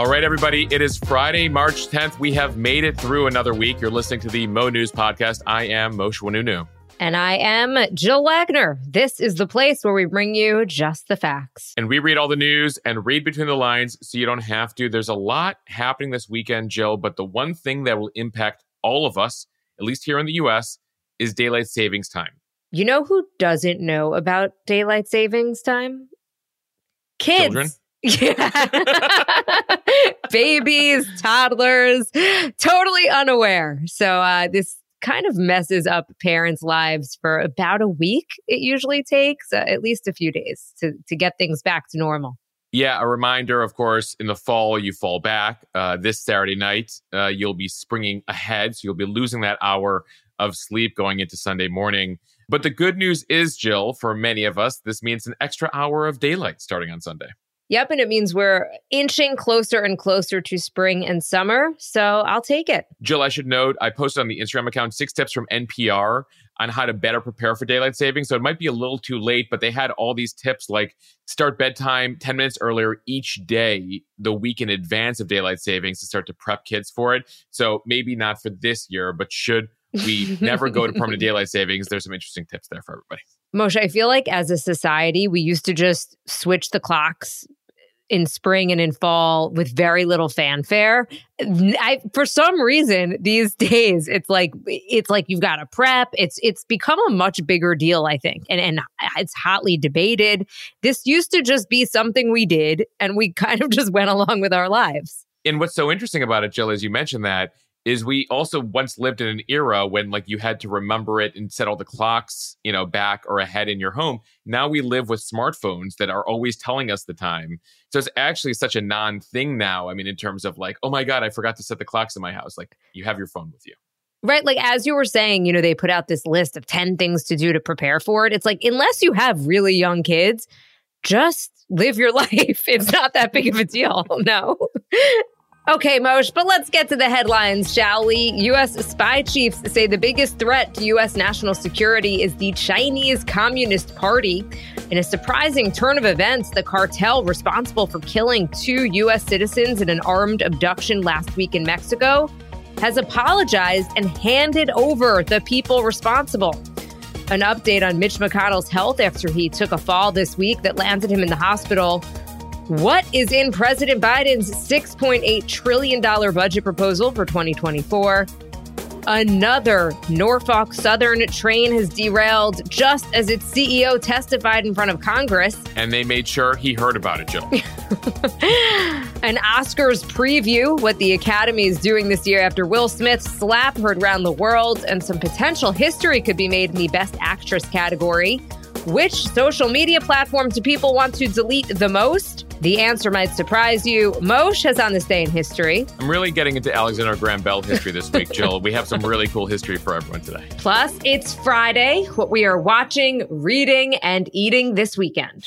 All right, everybody. It is Friday, March 10th. We have made it through another week. You're listening to the Mo News Podcast. I am Mosheh Oinounou. And I am Jill Wagner. This is the place where we bring you just the facts. And we read all the news and read between the lines so you don't have to. There's a lot happening this weekend, Jill, but the one thing that will impact all of us, at least here in the US, is daylight savings time. You know who doesn't know about daylight savings time? Kids. Children? Yeah. Babies, toddlers, totally unaware. So uh, this kind of messes up parents' lives for about a week. It usually takes uh, at least a few days to, to get things back to normal. Yeah, a reminder, of course, in the fall, you fall back. Uh, this Saturday night, uh, you'll be springing ahead. So you'll be losing that hour of sleep going into Sunday morning. But the good news is, Jill, for many of us, this means an extra hour of daylight starting on Sunday. Yep. And it means we're inching closer and closer to spring and summer. So I'll take it. Jill, I should note, I posted on the Instagram account six tips from NPR on how to better prepare for daylight saving. So it might be a little too late, but they had all these tips like start bedtime 10 minutes earlier each day, the week in advance of daylight savings to start to prep kids for it. So maybe not for this year, but should we never go to permanent daylight savings, there's some interesting tips there for everybody. Mosheh, I feel like as a society, we used to just switch the clocks in spring and in fall with very little fanfare. I, for some reason, these days it's like it's like you've got to prep. It's it's become a much bigger deal, I think, and and it's hotly debated. This used to just be something we did, and we kind of just went along with our lives. And what's so interesting about it, Jill, as you mentioned that is we also once lived in an era when like you had to remember it and set all the clocks, you know, back or ahead in your home. Now we live with smartphones that are always telling us the time. So it's actually such a non thing now. I mean, in terms of like, oh my God, I forgot to set the clocks in my house. Like you have your phone with you. Right. Like, as you were saying, you know, they put out this list of 10 things to do to prepare for it. It's like, unless you have really young kids, just live your life. It's not that big of a deal. No. Okay, Moshe, but let's get to the headlines, shall we? U.S. spy chiefs say the biggest threat to U.S. national security is the Chinese Communist Party. In a surprising turn of events, the cartel responsible for killing two U.S. citizens in an armed abduction last week in Mexico has apologized and handed over the people responsible. An update on Mitch McConnell's health after he took a fall this week that landed him in the hospital. What is in President Biden's $6.8 trillion budget proposal for 2024? Another Norfolk Southern train has derailed just as its CEO testified in front of Congress. And they made sure he heard about it, Jill. An Oscars preview, what the Academy is doing this year after Will Smith's slap heard around the world, and some potential history could be made in the Best Actress category. Which social media platform do people want to delete the most? The answer might surprise you. Moshe has on this day in history. I'm really getting into Alexander Graham Bell history this week, Jill. we have some really cool history for everyone today. Plus, it's Friday, what we are watching, reading, and eating this weekend.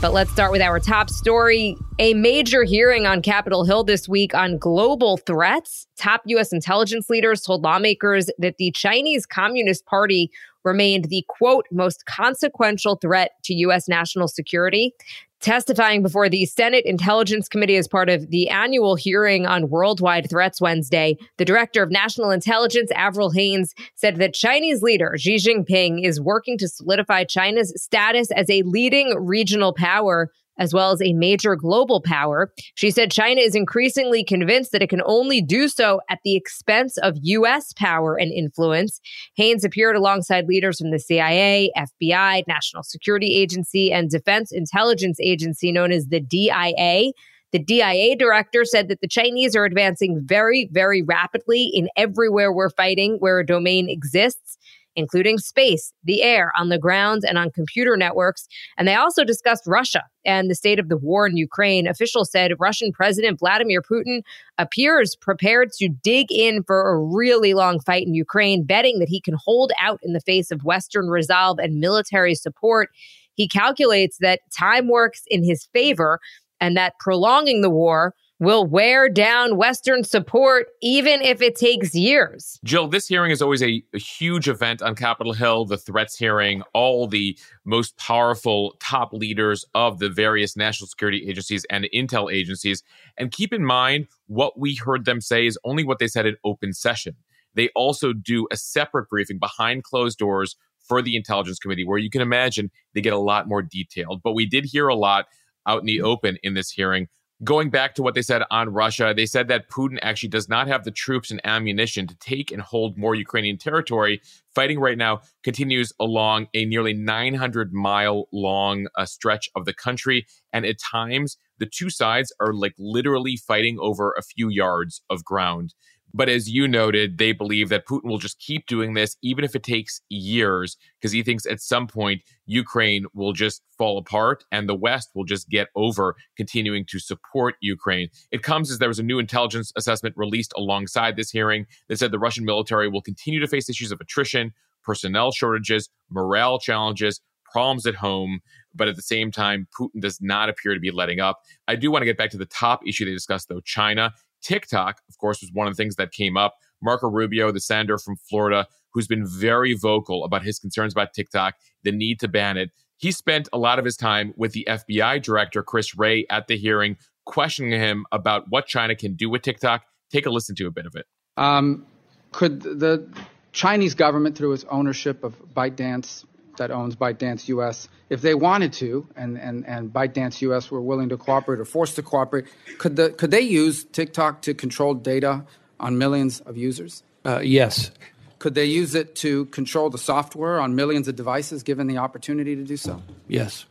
But let's start with our top story. A major hearing on Capitol Hill this week on global threats. Top U.S. intelligence leaders told lawmakers that the Chinese Communist Party remained the quote, most consequential threat to U.S. national security. Testifying before the Senate Intelligence Committee as part of the annual hearing on worldwide threats Wednesday, the director of national intelligence, Avril Haines, said that Chinese leader Xi Jinping is working to solidify China's status as a leading regional power as well as a major global power. She said China is increasingly convinced that it can only do so at the expense of U.S. power and influence. Haines appeared alongside leaders from the CIA, FBI, National Security Agency, and Defense Intelligence Agency known as the DIA. The DIA director said that the Chinese are advancing very, very rapidly in everywhere we're fighting where a domain exists including space, the air, on the ground, and on computer networks. And they also discussed Russia and the state of the war in Ukraine. Officials said Russian President Vladimir Putin appears prepared to dig in for a really long fight in Ukraine, betting that he can hold out in the face of Western resolve and military support. He calculates that time works in his favor and that prolonging the war will wear down Western support, even if it takes years. Jill, this hearing is always a, a, huge event on Capitol Hill, the threats hearing, all the most powerful top leaders of the various national security agencies and intel agencies. And keep in mind, what we heard them say is only what they said in open session. They also do a separate briefing behind closed doors for the Intelligence Committee, where you can imagine they get a lot more detailed. But we did hear a lot out in the open in this hearing going back to what they said on Russia, they said that Putin actually does not have the troops and ammunition to take and hold more Ukrainian territory. Fighting right now continues along a nearly 900 mile long uh, stretch of the country. And at times, the two sides are like literally fighting over a few yards of ground. But as you noted, they believe that Putin will just keep doing this, even if it takes years, because he thinks at some point Ukraine will just fall apart and the West will just get over continuing to support Ukraine. It comes as there was a new intelligence assessment released alongside this hearing that said the Russian military will continue to face issues of attrition, personnel shortages, morale challenges, problems at home. But at the same time, Putin does not appear to be letting up. I do want to get back to the top issue they discussed, though China. TikTok, of course, was one of the things that came up. Marco Rubio, the senator from Florida, who's been very vocal about his concerns about TikTok, the need to ban it. He spent a lot of his time with the FBI director, Chris Wray, at the hearing, questioning him about what China can do with TikTok. Take a listen to a bit of it. Um, could the Chinese government, through its ownership of ByteDance, that owns ByteDance US, if they wanted to, and, and, and ByteDance US were willing to cooperate or forced to cooperate, could, the, could they use TikTok to control data on millions of users? Uh, yes. Could they use it to control the software on millions of devices given the opportunity to do so? Yes.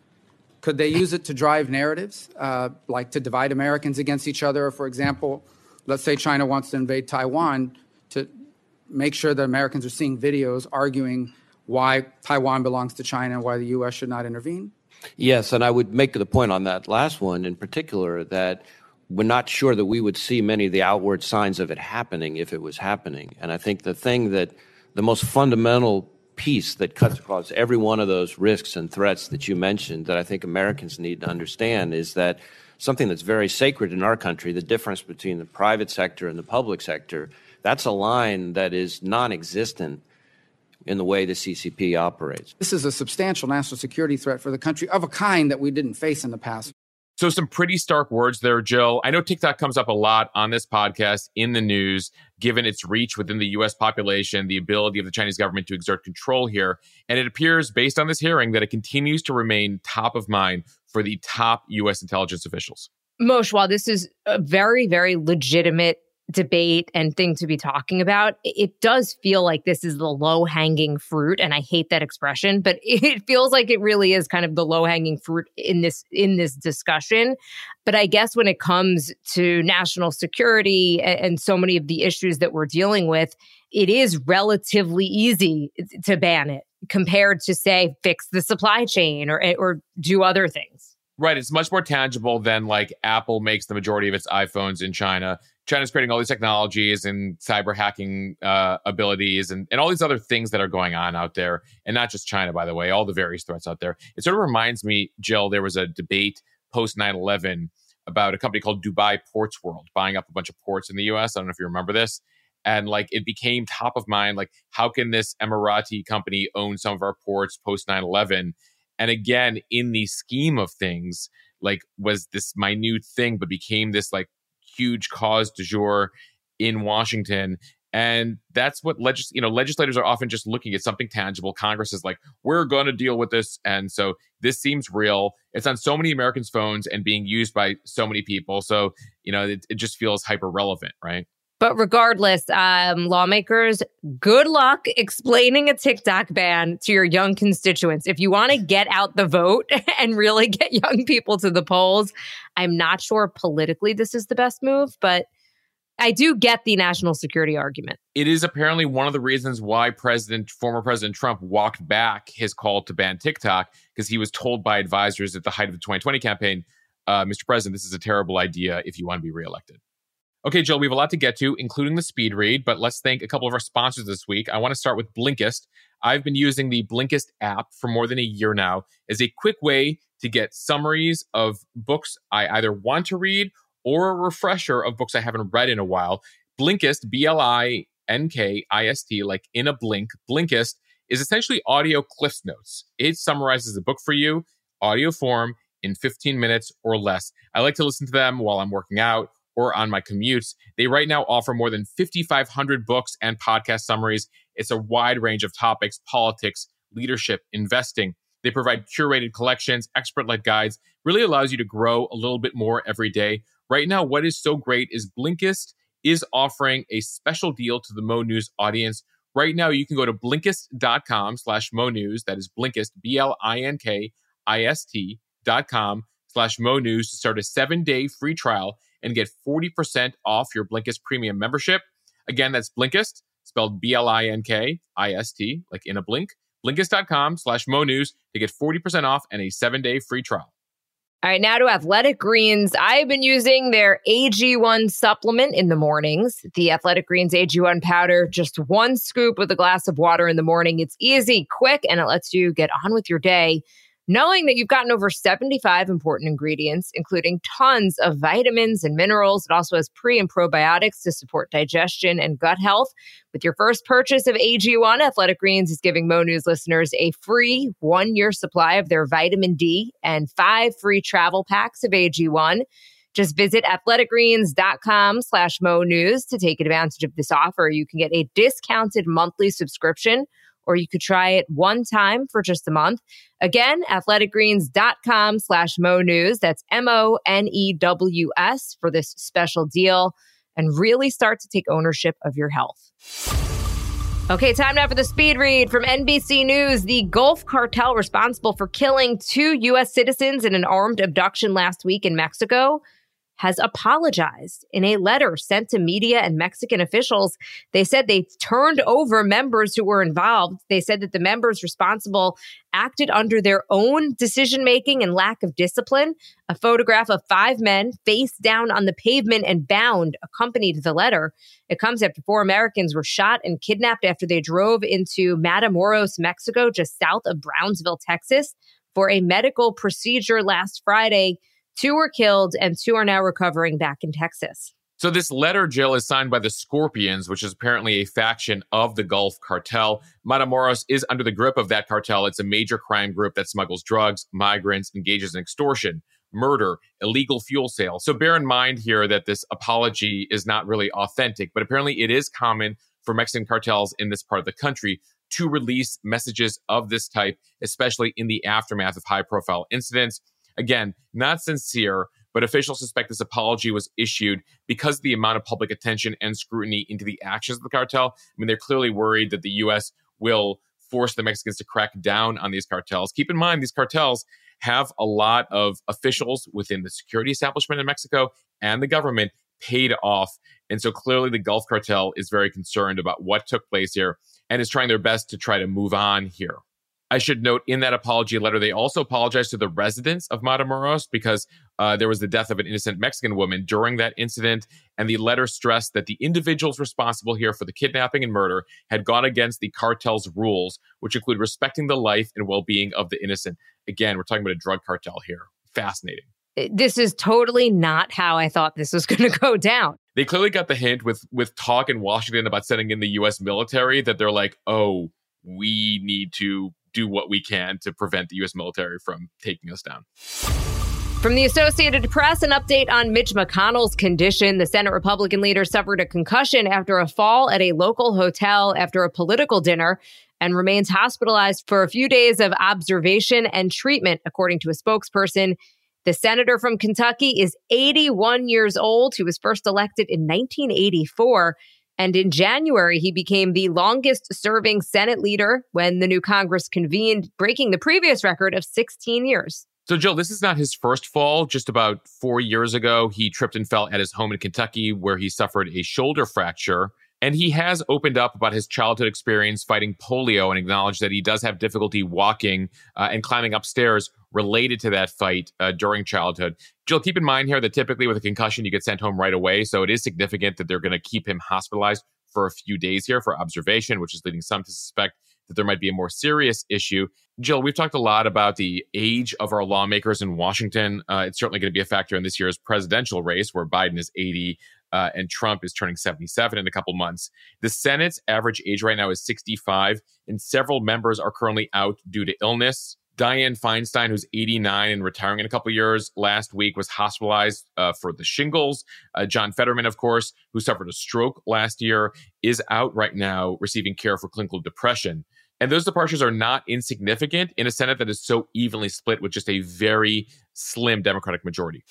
Could they use it to drive narratives, uh, like to divide Americans against each other? For example, let's say China wants to invade Taiwan to make sure that Americans are seeing videos arguing why Taiwan belongs to China and why the U.S. should not intervene? Yes, and I would make the point on that last one in particular that we're not sure that we would see many of the outward signs of it happening if it was happening. And I think the thing that the most fundamental piece that cuts across every one of those risks and threats that you mentioned that I think Americans need to understand is that something that's very sacred in our country, the difference between the private sector and the public sector, that's a line that is non existent in the way the CCP operates. This is a substantial national security threat for the country of a kind that we didn't face in the past. So, some pretty stark words there, Jill. I know TikTok comes up a lot on this podcast in the news, given its reach within the US population, the ability of the Chinese government to exert control here. And it appears, based on this hearing, that it continues to remain top of mind for the top US intelligence officials. Mosheh, while this is a very, very legitimate debate and thing to be talking about, it does feel like this is the low hanging fruit. And I hate that expression, but it feels like it really is kind of the low hanging fruit in this, in this discussion. But I guess when it comes to national security and so many of the issues that we're dealing with, it is relatively easy to ban it compared to say fix the supply chain or, or do other things. Right. It's much more tangible than like Apple makes the majority of its iPhones in China. China's creating all these technologies and cyber hacking uh, abilities and, and all these other things that are going on out there. And not just China, by the way, all the various threats out there. It sort of reminds me, Jill, there was a debate post 9 11 about a company called Dubai Ports World buying up a bunch of ports in the US. I don't know if you remember this. And like it became top of mind, like, how can this Emirati company own some of our ports post 9 11? And again, in the scheme of things, like was this minute thing, but became this like huge cause du jour in Washington. And that's what legis- you know, legislators are often just looking at something tangible. Congress is like, we're going to deal with this. And so this seems real. It's on so many Americans' phones and being used by so many people. So, you know, it, it just feels hyper relevant, right? But regardless, um, lawmakers, good luck explaining a TikTok ban to your young constituents. If you want to get out the vote and really get young people to the polls, I'm not sure politically this is the best move, but I do get the national security argument. It is apparently one of the reasons why President, former President Trump walked back his call to ban TikTok because he was told by advisors at the height of the 2020 campaign, uh, Mr. President, this is a terrible idea if you want to be reelected. Okay, Jill, we have a lot to get to, including the speed read, but let's thank a couple of our sponsors this week. I want to start with Blinkist. I've been using the Blinkist app for more than a year now as a quick way to get summaries of books I either want to read or a refresher of books I haven't read in a while, Blinkist, B L I N K I S T, like in a blink, Blinkist is essentially audio cliff notes. It summarizes the book for you, audio form, in 15 minutes or less. I like to listen to them while I'm working out or on my commutes. They right now offer more than 5,500 books and podcast summaries. It's a wide range of topics politics, leadership, investing. They provide curated collections, expert led guides, really allows you to grow a little bit more every day. Right now, what is so great is Blinkist is offering a special deal to the Mo News audience. Right now, you can go to blinkist.com slash Mo News. That is Blinkist, B L I N K I S T dot com slash Mo News to start a seven day free trial and get 40% off your Blinkist premium membership. Again, that's Blinkist, spelled B L I N K I S T, like in a blink. Blinkist.com slash Mo News to get 40% off and a seven day free trial. All right, now to Athletic Greens. I've been using their AG1 supplement in the mornings. The Athletic Greens AG1 powder, just one scoop with a glass of water in the morning. It's easy, quick, and it lets you get on with your day knowing that you've gotten over 75 important ingredients, including tons of vitamins and minerals. It also has pre and probiotics to support digestion and gut health. With your first purchase of AG1, Athletic Greens is giving Mo News listeners a free one year supply of their vitamin D and five free travel packs of AG1. Just visit athleticgreens.com slash Mo News to take advantage of this offer. You can get a discounted monthly subscription or you could try it one time for just a month. Again, athleticgreens.com slash Mo News. That's M O N E W S for this special deal and really start to take ownership of your health. Okay, time now for the speed read from NBC News. The Gulf cartel responsible for killing two U.S. citizens in an armed abduction last week in Mexico has apologized in a letter sent to media and Mexican officials. They said they turned over members who were involved. They said that the members responsible acted under their own decision making and lack of discipline. A photograph of five men face down on the pavement and bound accompanied the letter. It comes after four Americans were shot and kidnapped after they drove into Matamoros, Mexico, just south of Brownsville, Texas, for a medical procedure last Friday. Two were killed, and two are now recovering back in Texas. So, this letter, Jill, is signed by the Scorpions, which is apparently a faction of the Gulf cartel. Matamoros is under the grip of that cartel. It's a major crime group that smuggles drugs, migrants, engages in extortion, murder, illegal fuel sales. So, bear in mind here that this apology is not really authentic, but apparently it is common for Mexican cartels in this part of the country to release messages of this type, especially in the aftermath of high profile incidents. Again, not sincere, but officials suspect this apology was issued because of the amount of public attention and scrutiny into the actions of the cartel. I mean, they're clearly worried that the U.S. will force the Mexicans to crack down on these cartels. Keep in mind, these cartels have a lot of officials within the security establishment in Mexico and the government paid off. And so clearly the Gulf cartel is very concerned about what took place here and is trying their best to try to move on here. I should note in that apology letter, they also apologized to the residents of Matamoros because uh, there was the death of an innocent Mexican woman during that incident. And the letter stressed that the individuals responsible here for the kidnapping and murder had gone against the cartel's rules, which include respecting the life and well being of the innocent. Again, we're talking about a drug cartel here. Fascinating. This is totally not how I thought this was going to go down. They clearly got the hint with with talk in Washington about sending in the U.S. military that they're like, oh, we need to do what we can to prevent the U.S. military from taking us down. From the Associated Press, an update on Mitch McConnell's condition. The Senate Republican leader suffered a concussion after a fall at a local hotel after a political dinner and remains hospitalized for a few days of observation and treatment, according to a spokesperson. The senator from Kentucky is 81 years old. He was first elected in 1984. And in January, he became the longest serving Senate leader when the new Congress convened, breaking the previous record of 16 years. So, Jill, this is not his first fall. Just about four years ago, he tripped and fell at his home in Kentucky, where he suffered a shoulder fracture. And he has opened up about his childhood experience fighting polio and acknowledged that he does have difficulty walking uh, and climbing upstairs related to that fight uh, during childhood. Jill, keep in mind here that typically with a concussion, you get sent home right away. So it is significant that they're going to keep him hospitalized for a few days here for observation, which is leading some to suspect that there might be a more serious issue. Jill, we've talked a lot about the age of our lawmakers in Washington. Uh, it's certainly going to be a factor in this year's presidential race, where Biden is 80 uh, and Trump is turning 77 in a couple months. The Senate's average age right now is 65, and several members are currently out due to illness. Dianne Feinstein, who's 89 and retiring in a couple years, last week was hospitalized uh, for the shingles. Uh, John Fetterman, of course, who suffered a stroke last year, is out right now receiving care for clinical depression. And those departures are not insignificant in a Senate that is so evenly split with just a very slim Democratic majority.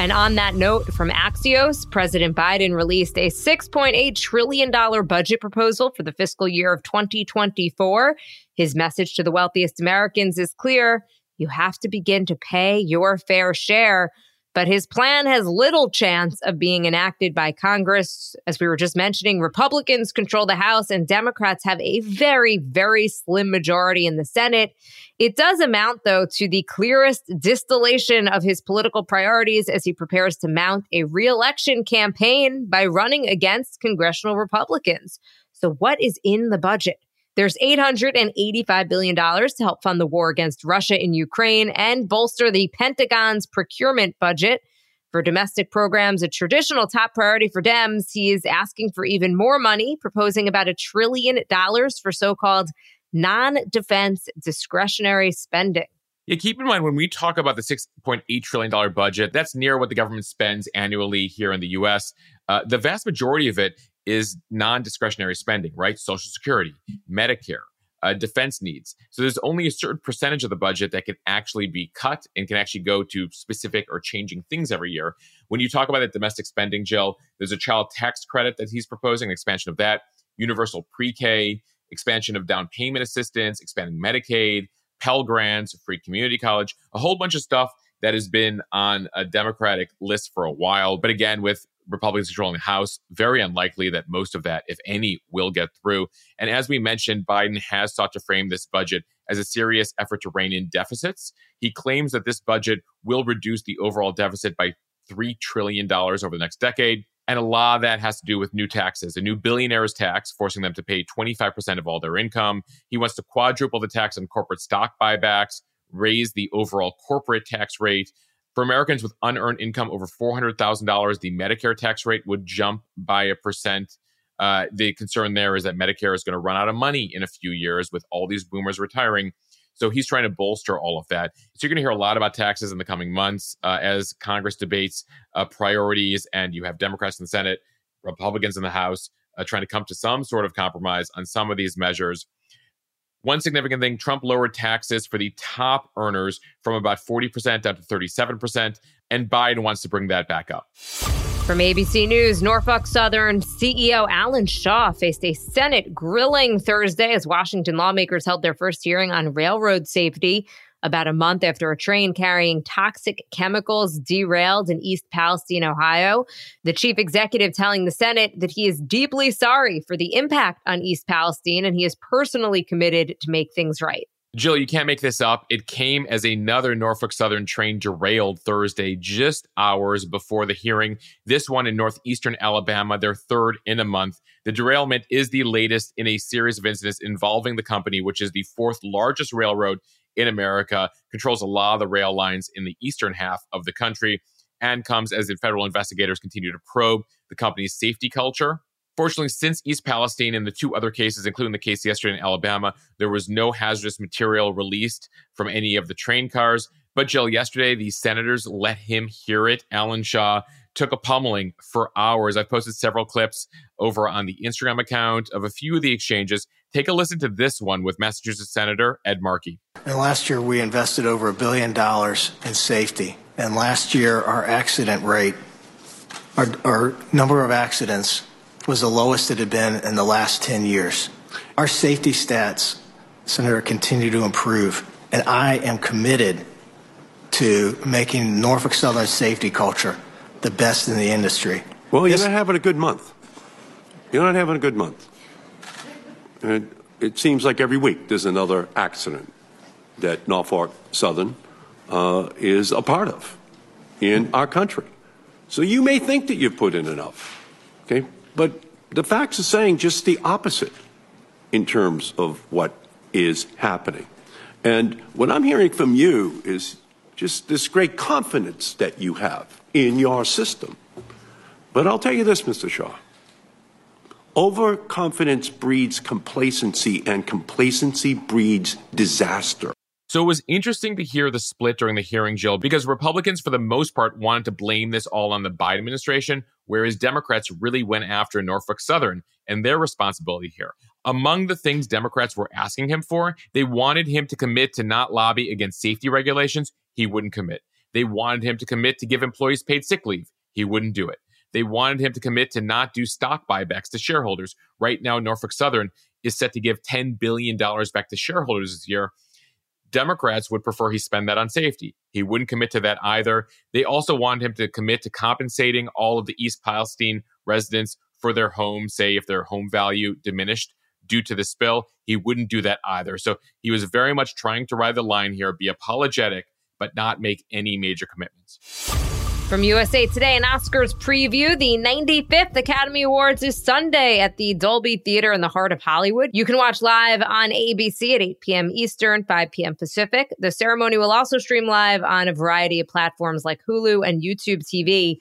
And on that note, from Axios, President Biden released a $6.8 trillion budget proposal for the fiscal year of 2024. His message to the wealthiest Americans is clear you have to begin to pay your fair share but his plan has little chance of being enacted by Congress. As we were just mentioning, Republicans control the House and Democrats have a very, very slim majority in the Senate. It does amount, though, to the clearest distillation of his political priorities as he prepares to mount a reelection campaign by running against congressional Republicans. So, what is in the budget? There's $885 billion to help fund the war against Russia in Ukraine and bolster the Pentagon's procurement budget. For domestic programs, a traditional top priority for Dems, he is asking for even more money, proposing about a trillion dollars for so called non defense discretionary spending. Yeah, keep in mind when we talk about the $6.8 trillion budget, that's near what the government spends annually here in the US. Uh, the vast majority of it is non-discretionary spending, right? Social Security, Medicare, uh, defense needs. So there's only a certain percentage of the budget that can actually be cut and can actually go to specific or changing things every year. When you talk about the domestic spending, Jill, there's a child tax credit that he's proposing, expansion of that, universal pre-K, expansion of down payment assistance, expanding Medicaid, Pell Grants, free community college, a whole bunch of stuff that has been on a Democratic list for a while. But again, with Republicans controlling the House, very unlikely that most of that, if any, will get through. And as we mentioned, Biden has sought to frame this budget as a serious effort to rein in deficits. He claims that this budget will reduce the overall deficit by $3 trillion over the next decade. And a lot of that has to do with new taxes, a new billionaires tax, forcing them to pay 25% of all their income. He wants to quadruple the tax on corporate stock buybacks, raise the overall corporate tax rate. For Americans with unearned income over $400,000, the Medicare tax rate would jump by a percent. Uh, the concern there is that Medicare is going to run out of money in a few years with all these boomers retiring. So he's trying to bolster all of that. So you're going to hear a lot about taxes in the coming months uh, as Congress debates uh, priorities, and you have Democrats in the Senate, Republicans in the House uh, trying to come to some sort of compromise on some of these measures. One significant thing Trump lowered taxes for the top earners from about 40% down to 37%, and Biden wants to bring that back up. From ABC News, Norfolk Southern CEO Alan Shaw faced a Senate grilling Thursday as Washington lawmakers held their first hearing on railroad safety about a month after a train carrying toxic chemicals derailed in East Palestine, Ohio. The chief executive telling the Senate that he is deeply sorry for the impact on East Palestine and he is personally committed to make things right. Jill, you can't make this up. It came as another Norfolk Southern train derailed Thursday, just hours before the hearing. This one in northeastern Alabama, their third in a month. The derailment is the latest in a series of incidents involving the company, which is the fourth largest railroad in America, controls a lot of the rail lines in the eastern half of the country, and comes as the federal investigators continue to probe the company's safety culture. Fortunately, since East Palestine and the two other cases, including the case yesterday in Alabama, there was no hazardous material released from any of the train cars. But Jill, yesterday, the senators let him hear it. Alan Shaw took a pummeling for hours. I've posted several clips over on the Instagram account of a few of the exchanges. Take a listen to this one with Massachusetts Senator Ed Markey. And last year, we invested over a billion dollars in safety. And last year, our accident rate, our, our number of accidents was the lowest it had been in the last 10 years. Our safety stats, Senator, continue to improve. And I am committed to making Norfolk Southern safety culture the best in the industry. Well, you're not having a good month. You're not having a good month. And it seems like every week there's another accident that Norfolk Southern uh, is a part of in our country. So you may think that you've put in enough, okay? But the facts are saying just the opposite. in terms of what is happening. And what I'm hearing from you is just this great confidence that you have in your system. But I'll tell you this, Mr. Shaw. Overconfidence breeds complacency, and complacency breeds disaster. So it was interesting to hear the split during the hearing, Jill, because Republicans, for the most part, wanted to blame this all on the Biden administration, whereas Democrats really went after Norfolk Southern and their responsibility here. Among the things Democrats were asking him for, they wanted him to commit to not lobby against safety regulations. He wouldn't commit. They wanted him to commit to give employees paid sick leave. He wouldn't do it. They wanted him to commit to not do stock buybacks to shareholders. Right now, Norfolk Southern is set to give $10 billion back to shareholders this year. Democrats would prefer he spend that on safety. He wouldn't commit to that either. They also wanted him to commit to compensating all of the East Palestine residents for their home, say if their home value diminished due to the spill. He wouldn't do that either. So he was very much trying to ride the line here, be apologetic, but not make any major commitments. From USA Today, an Oscars preview. The 95th Academy Awards is Sunday at the Dolby Theater in the heart of Hollywood. You can watch live on ABC at 8 p.m. Eastern, 5 p.m. Pacific. The ceremony will also stream live on a variety of platforms like Hulu and YouTube TV.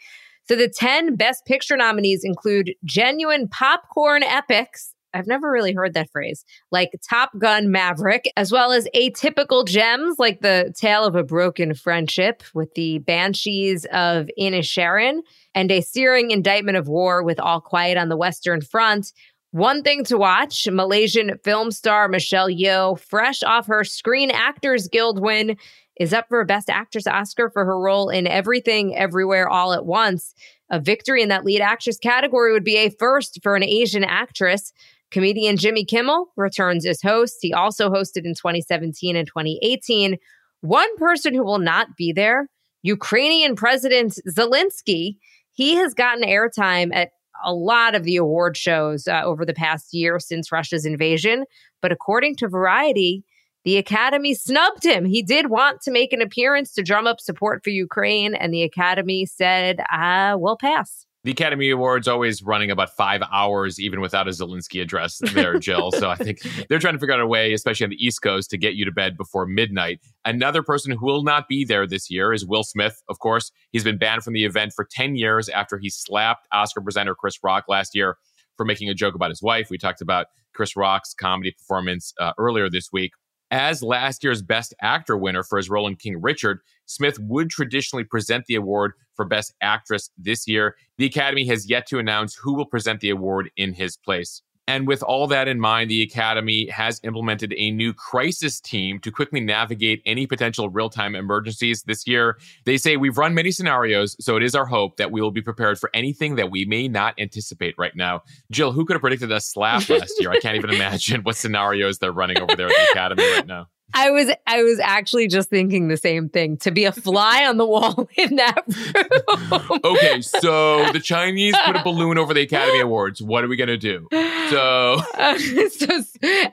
So the 10 Best Picture nominees include genuine popcorn epics I've never really heard that phrase, like Top Gun Maverick, as well as atypical gems like the tale of a broken friendship with the Banshees of Inisherin and a searing indictment of war with All Quiet on the Western Front. One thing to watch Malaysian film star Michelle Yeoh, fresh off her Screen Actors Guild win, is up for a Best Actress Oscar for her role in Everything Everywhere All at Once. A victory in that lead actress category would be a first for an Asian actress. Comedian Jimmy Kimmel returns as host. He also hosted in 2017 and 2018. One person who will not be there, Ukrainian President Zelensky. He has gotten airtime at a lot of the award shows uh, over the past year since Russia's invasion. But according to Variety, the Academy snubbed him. He did want to make an appearance to drum up support for Ukraine, and the Academy said, uh, we'll pass the Academy Awards always running about five hours, even without a Zelensky address there, Jill. so I think they're trying to figure out a way, especially on the East Coast, to get you to bed before midnight. Another person who will not be there this year is Will Smith, of course. He's been banned from the event for 10 years after he slapped Oscar presenter Chris Rock last year for making a joke about his wife. We talked about Chris Rock's comedy performance uh, earlier this week. As last year's Best Actor winner for his role in King Richard, Smith would traditionally present the award for Best Actress this year. The Academy has yet to announce who will present the award in his place. And with all that in mind, the Academy has implemented a new crisis team to quickly navigate any potential real time emergencies this year. They say we've run many scenarios, so it is our hope that we will be prepared for anything that we may not anticipate right now. Jill, who could have predicted a slap last year? I can't even imagine what scenarios they're running over there at the Academy right now. I was I was actually just thinking the same thing to be a fly on the wall in that room. okay, so the Chinese put a balloon over the Academy Awards. What are we gonna do? So, uh, so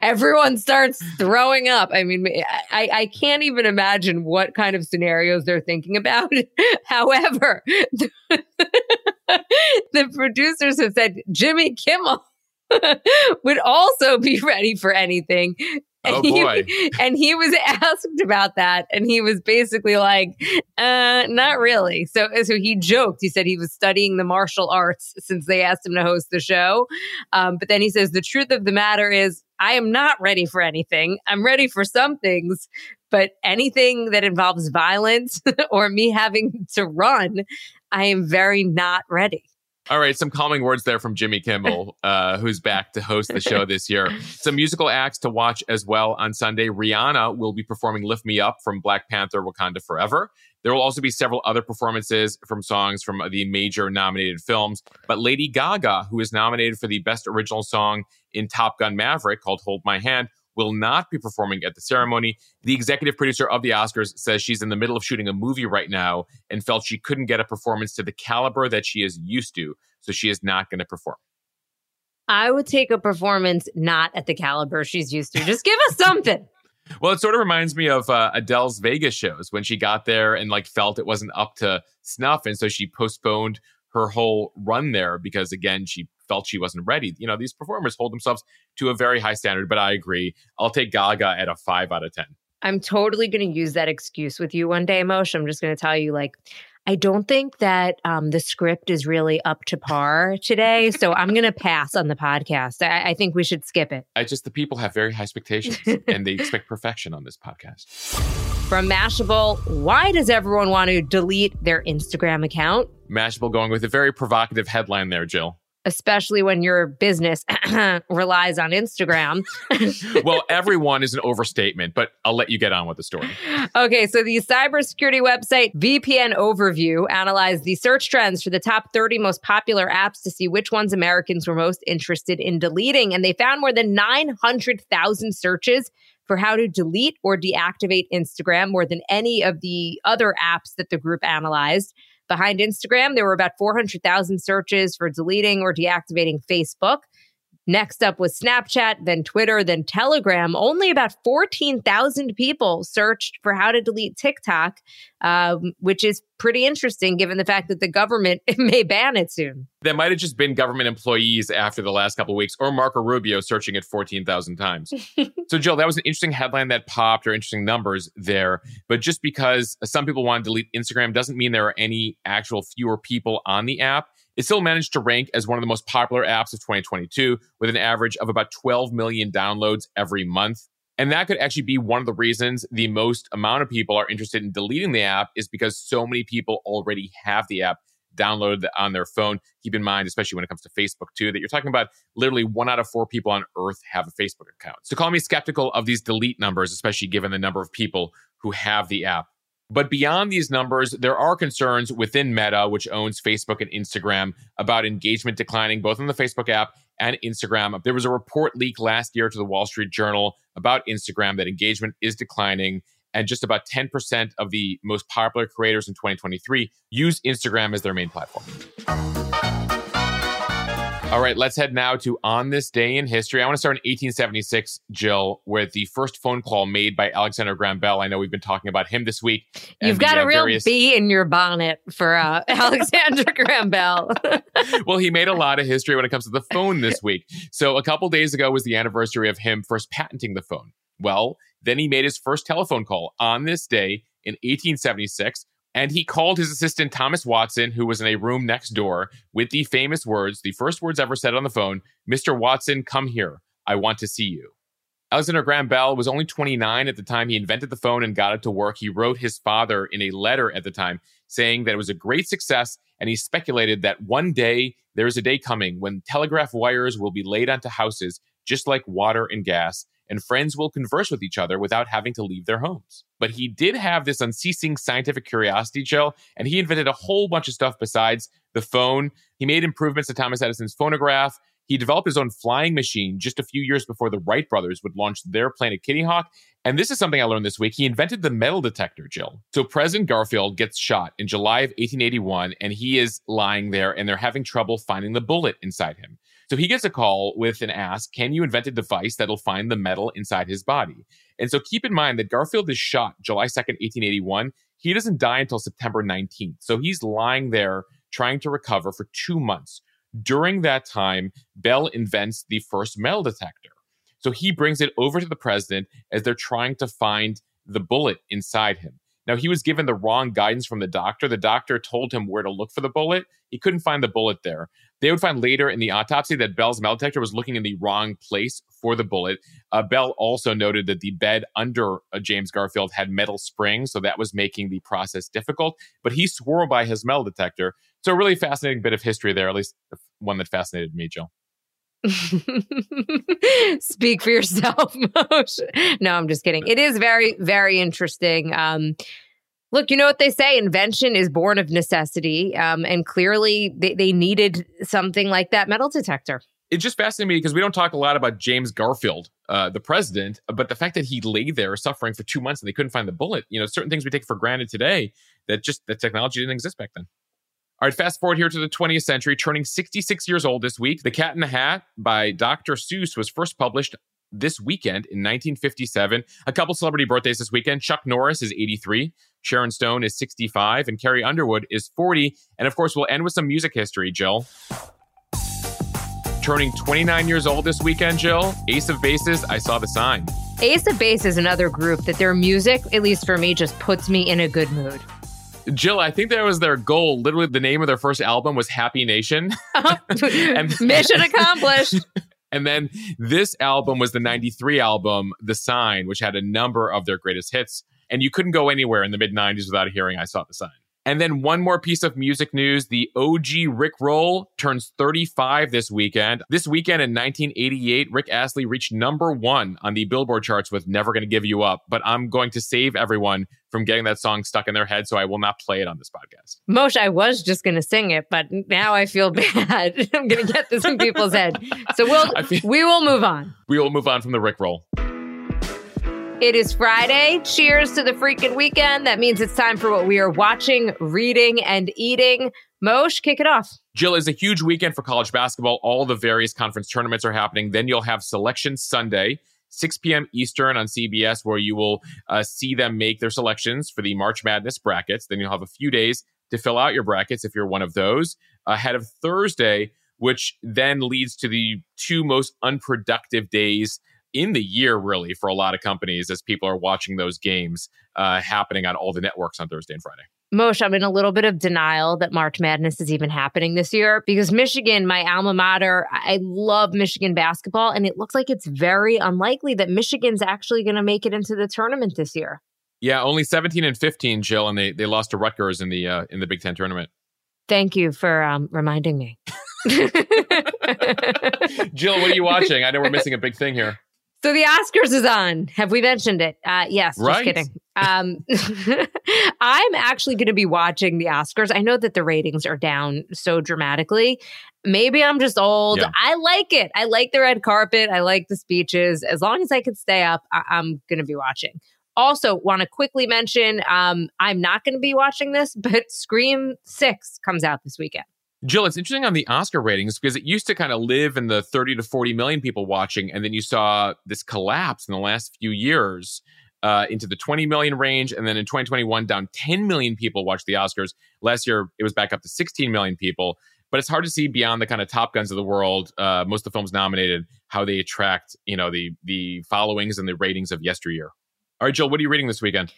everyone starts throwing up. I mean, I, I can't even imagine what kind of scenarios they're thinking about. However, the, the producers have said Jimmy Kimmel would also be ready for anything oh boy. He, and he was asked about that. And he was basically like, uh, not really. So, so he joked. He said he was studying the martial arts since they asked him to host the show. Um, but then he says, the truth of the matter is, I am not ready for anything. I'm ready for some things, but anything that involves violence or me having to run, I am very not ready. All right, some calming words there from Jimmy Kimmel, uh, who's back to host the show this year. Some musical acts to watch as well on Sunday. Rihanna will be performing Lift Me Up from Black Panther Wakanda Forever. There will also be several other performances from songs from the major nominated films. But Lady Gaga, who is nominated for the Best Original Song in Top Gun Maverick called Hold My Hand, will not be performing at the ceremony. The executive producer of the Oscars says she's in the middle of shooting a movie right now and felt she couldn't get a performance to the caliber that she is used to. So she is not going to perform. I would take a performance not at the caliber she's used to. Just give us something. Well, it sort of reminds me of uh, Adele's Vegas shows when she got there and like felt it wasn't up to snuff, and so she postponed her whole run there because again she felt she wasn't ready. You know, these performers hold themselves to a very high standard, but I agree. I'll take Gaga at a five out of 10. I'm totally going to use that excuse with you one day, Mosheh. I'm just going to tell you, like, I don't think that um, the script is really up to par today. So I'm going to pass on the podcast. I, I, think we should skip it. I just, the people have very high expectations and they expect perfection on this podcast. From Mashable, why does everyone want to delete their Instagram account? Mashable going with a very provocative headline there, Jill especially when your business relies on Instagram. well, everyone is an overstatement, but I'll let you get on with the story. Okay, so the cybersecurity website VPN Overview analyzed the search trends for the top 30 most popular apps to see which ones Americans were most interested in deleting. And they found more than 900,000 searches for how to delete or deactivate Instagram, more than any of the other apps that the group analyzed. Behind Instagram, there were about 400,000 searches for deleting or deactivating Facebook. Next up was Snapchat, then Twitter, then Telegram. Only about 14,000 people searched for how to delete TikTok, um, which is pretty interesting given the fact that the government may ban it soon. That might have just been government employees after the last couple weeks, or Marco Rubio searching it 14,000 times. so, Jill, that was an interesting headline that popped or interesting numbers there. But just because some people want to delete Instagram doesn't mean there are any actual fewer people on the app. It still managed to rank as one of the most popular apps of 2022 with an average of about 12 million downloads every month. And that could actually be one of the reasons the most amount of people are interested in deleting the app is because so many people already have the app downloaded on their phone. Keep in mind, especially when it comes to Facebook too, that you're talking about literally one out of four people on earth have a Facebook account. So call me skeptical of these delete numbers, especially given the number of people who have the app. But beyond these numbers, there are concerns within Meta, which owns Facebook and Instagram, about engagement declining both on the Facebook app and Instagram. There was a report leak last year to the Wall Street Journal about Instagram that engagement is declining. And just about 10% of the most popular creators in 2023 use Instagram as their main platform. All right, let's head now to On This Day in History. I want to start in 1876, Jill, with the first phone call made by Alexander Graham Bell. I know we've been talking about him this week. You've got the, a uh, real various... bee in your bonnet for uh, Alexander Graham Bell. well, he made a lot of history when it comes to the phone this week. So, a couple days ago was the anniversary of him first patenting the phone. Well, then he made his first telephone call on this day in 1876 and he called his assistant Thomas Watson, who was in a room next door, with the famous words, the first words ever said on the phone Mr. Watson, come here. I want to see you. Alexander Graham Bell was only 29 at the time he invented the phone and got it to work. He wrote his father in a letter at the time saying that it was a great success, and he speculated that one day there is a day coming when telegraph wires will be laid onto houses just like water and gas, and friends will converse with each other without having to leave their homes. But he did have this unceasing scientific curiosity, Joe, and he invented a whole bunch of stuff besides the phone. He made improvements to Thomas Edison's phonograph. He developed his own flying machine just a few years before the Wright brothers would launch their plane at Kitty Hawk. And this is something I learned this week. He invented the metal detector, Jill. So President Garfield gets shot in July of 1881, and he is lying there, and they're having trouble finding the bullet inside him. So he gets a call with an ask, can you invent a device that'll find the metal inside his body? And so keep in mind that Garfield is shot July 2nd, 1881. He doesn't die until September 19th. So he's lying there trying to recover for two months. During that time, Bell invents the first metal detector. So he brings it over to the president as they're trying to find the bullet inside him. Now, he was given the wrong guidance from the doctor. The doctor told him where to look for the bullet. He couldn't find the bullet there. They would find later in the autopsy that Bell's metal detector was looking in the wrong place for the bullet. Uh, Bell also noted that the bed under uh, James Garfield had metal springs, so that was making the process difficult. But he swore by his metal detector. So, a really fascinating bit of history there, at least one that fascinated me, Jill. Speak for yourself. no, I'm just kidding. It is very, very interesting. Um, look, you know what they say invention is born of necessity. Um, and clearly, they, they needed something like that metal detector. It's just fascinating me because we don't talk a lot about James Garfield, uh, the president, but the fact that he lay there suffering for two months and they couldn't find the bullet, you know, certain things we take for granted today that just the technology didn't exist back then. All right, fast forward here to the 20th century, turning 66 years old this week. The Cat in the Hat by Dr. Seuss was first published this weekend in 1957. A couple celebrity birthdays this weekend. Chuck Norris is 83, Sharon Stone is 65, and Carrie Underwood is 40. And of course, we'll end with some music history, Jill. turning 29 years old this weekend, Jill. Ace of Bases, I saw the sign. Ace of Base is another group that their music, at least for me, just puts me in a good mood. Jill, I think that was their goal. Literally, the name of their first album was Happy Nation. and, Mission accomplished. and then this album was the 93 album, The Sign, which had a number of their greatest hits. And you couldn't go anywhere in the mid 90s without hearing I Saw the Sign. And then one more piece of music news. The OG Rick Roll turns 35 this weekend. This weekend in 1988, Rick Astley reached number one on the Billboard charts with Never Gonna Give You Up. But I'm going to save everyone from getting that song stuck in their head, so I will not play it on this podcast. Mosheh, I was just going to sing it, but now I feel bad. I'm going to get this in people's head. So we'll, feel, we will move on. We will move on from the Rick Roll. It is Friday. Cheers to the freaking weekend. That means it's time for what we are watching, reading, and eating. Mosheh, kick it off. Jill is a huge weekend for college basketball. All the various conference tournaments are happening. Then you'll have Selection Sunday, 6 p.m. Eastern on CBS, where you will uh, see them make their selections for the March Madness brackets. Then you'll have a few days to fill out your brackets if you're one of those ahead of Thursday, which then leads to the two most unproductive days in the year, really, for a lot of companies as people are watching those games uh, happening on all the networks on Thursday and Friday. Mosheh, I'm in a little bit of denial that March Madness is even happening this year because Michigan, my alma mater, I love Michigan basketball, and it looks like it's very unlikely that Michigan's actually going to make it into the tournament this year. Yeah, only 17 and 15, Jill, and they they lost to Rutgers in the uh, in the Big Ten tournament. Thank you for um, reminding me. Jill, what are you watching? I know we're missing a big thing here. So the Oscars is on. Have we mentioned it? Uh, yes, just kidding. Um, I'm actually going to be watching the Oscars. I know that the ratings are down so dramatically. Maybe I'm just old. Yeah. I like it. I like the red carpet. I like the speeches. As long as I can stay up, I- am going to be watching. Also, want to quickly mention um, I'm not going to be watching this, but Scream 6 comes out this weekend. Jill, it's interesting on the Oscar ratings because it used to kind of live in the 30 to 40 million people watching. And then you saw this collapse in the last few years uh, into the 20 million range. And then in 2021, down 10 million people watched the Oscars. Last year, it was back up to 16 million people. But it's hard to see beyond the kind of top guns of the world, uh, most of the films nominated, how they attract, you know, the the followings and the ratings of yesteryear. All right, Jill, what are you reading this weekend?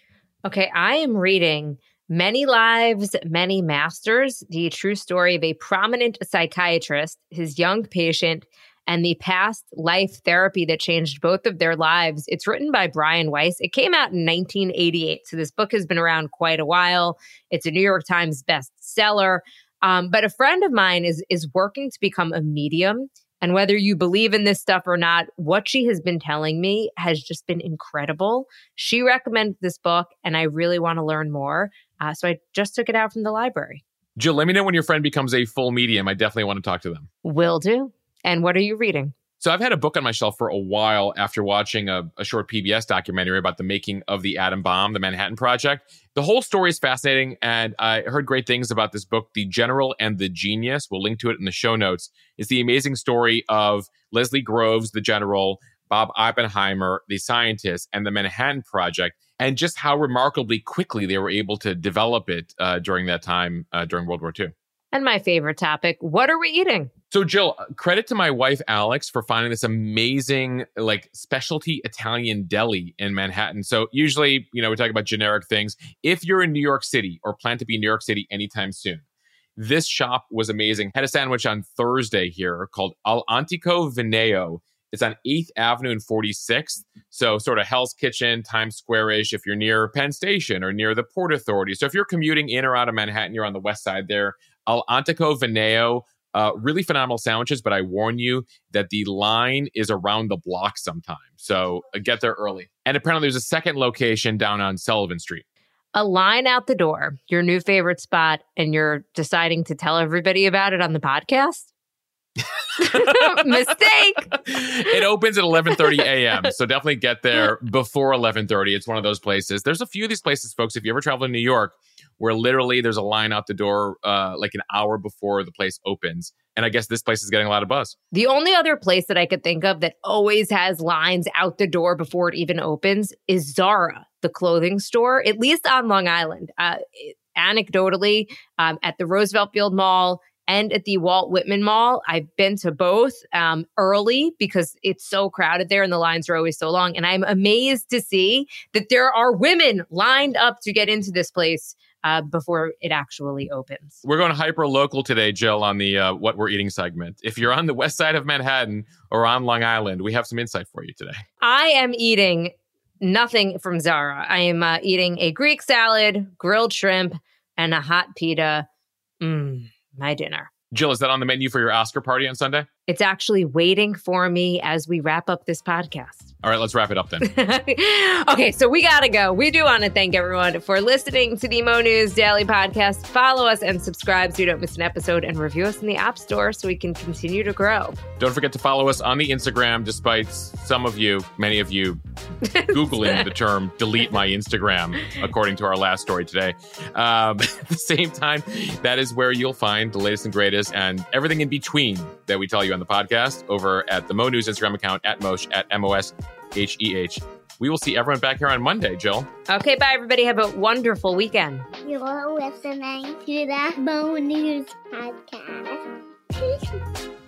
Okay, I am reading Many Lives, Many Masters, the true story of a prominent psychiatrist, his young patient, and the past life therapy that changed both of their lives. It's written by Brian Weiss. It came out in 1988. So this book has been around quite a while. It's a New York Times bestseller. Um, but a friend of mine is is working to become a medium. And whether you believe in this stuff or not, what she has been telling me has just been incredible. She recommended this book, and I really want to learn more. Uh, so I just took it out from the library. Jill, let me know when your friend becomes a full medium. I definitely want to talk to them. Will do. And what are you reading? So I've had a book on my shelf for a while after watching a, a, short PBS documentary about the making of the atom bomb, the Manhattan Project. The whole story is fascinating, and I heard great things about this book, The General and the Genius. We'll link to it in the show notes. It's the amazing story of Leslie Groves, the general, Bob Oppenheimer, the scientist, and the Manhattan Project and just how remarkably quickly they were able to develop it uh, during that time uh, during World War II. And my favorite topic what are we eating? So, Jill, uh, credit to my wife, Alex, for finding this amazing, like, specialty Italian deli in Manhattan. So, usually, you know, we talk about generic things. If you're in New York City or plan to be in New York City anytime soon, this shop was amazing. Had a sandwich on Thursday here called All'Antico Vinaio. It's on 8th Avenue and 46th. So, sort of Hell's Kitchen, Times Square ish, if you're near Penn Station or near the Port Authority. So, if you're commuting in or out of Manhattan, you're on the west side there. All'Antico Vinaio, uh, really phenomenal sandwiches, but I warn you that the line is around the block sometimes. So, uh, get there early. And apparently, there's a second location down on Sullivan Street a line out the door, your new favorite spot, and you're deciding to tell everybody about it on the podcast? Mistake. It opens at 11:30 a.m. So definitely get there before 11:30. It's one of those places. There's a few of these places, folks. If you ever travel to New York, where literally there's a line out the door uh, like an hour before the place opens. And I guess this place is getting a lot of buzz. The only other place that I could think of that always has lines out the door before it even opens is Zara, the clothing store, at least on Long Island. Uh, anecdotally, um, at the Roosevelt Field Mall and at the Walt Whitman Mall. I've been to both um, early because it's so crowded there and the lines are always so long. And I'm amazed to see that there are women lined up to get into this place uh, before it actually opens. We're going hyper local today, Jill, on the uh, What We're Eating segment. If you're on the west side of Manhattan or on Long Island, we have some insight for you today. I am eating nothing from Zara. I am uh, eating a Greek salad, grilled shrimp, and a hot pita. Mmm, my dinner. Jill, is that on the menu for your Oscar party on Sunday? It's actually waiting for me as we wrap up this podcast. All right, let's wrap it up then. okay, so we got to go. We do want to thank everyone for listening to the Mo News Daily Podcast. Follow us and subscribe so you don't miss an episode and review us in the App Store so we can continue to grow. Don't forget to follow us on the Instagram, despite some of you, many of you, Googling the term delete my Instagram, according to our last story today. Um, at the same time, that is where you'll find the latest and greatest and everything in between that we tell you on the podcast over at the Mo News Instagram account at Mosh at M O S H E H. We will see everyone back here on Monday, Jill. Okay, bye, everybody. Have a wonderful weekend. You're listening to the Mo News Podcast. Peace.